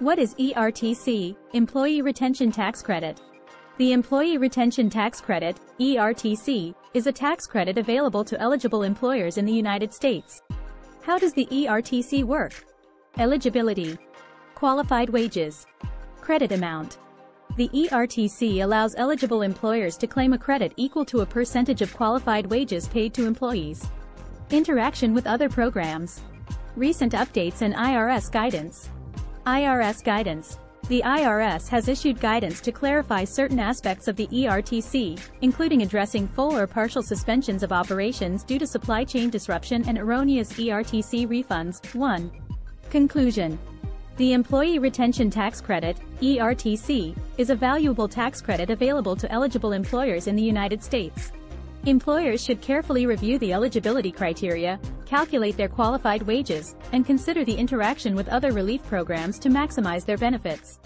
What is ERTC, Employee Retention Tax Credit? The Employee Retention Tax Credit, ERTC, is a tax credit available to eligible employers in the United States. How does the ERTC work? Eligibility. Qualified wages. Credit amount. The ERTC allows eligible employers to claim a credit equal to a percentage of qualified wages paid to employees. Interaction with other programs. Recent updates and IRS guidance. IRS guidance. The IRS has issued guidance to clarify certain aspects of the ERTC, including addressing full or partial suspensions of operations due to supply chain disruption and erroneous ERTC refunds. 1. Conclusion. The Employee Retention Tax Credit, ERTC, is a valuable tax credit available to eligible employers in the United States. Employers should carefully review the eligibility criteria, calculate their qualified wages, and consider the interaction with other relief programs to maximize their benefits.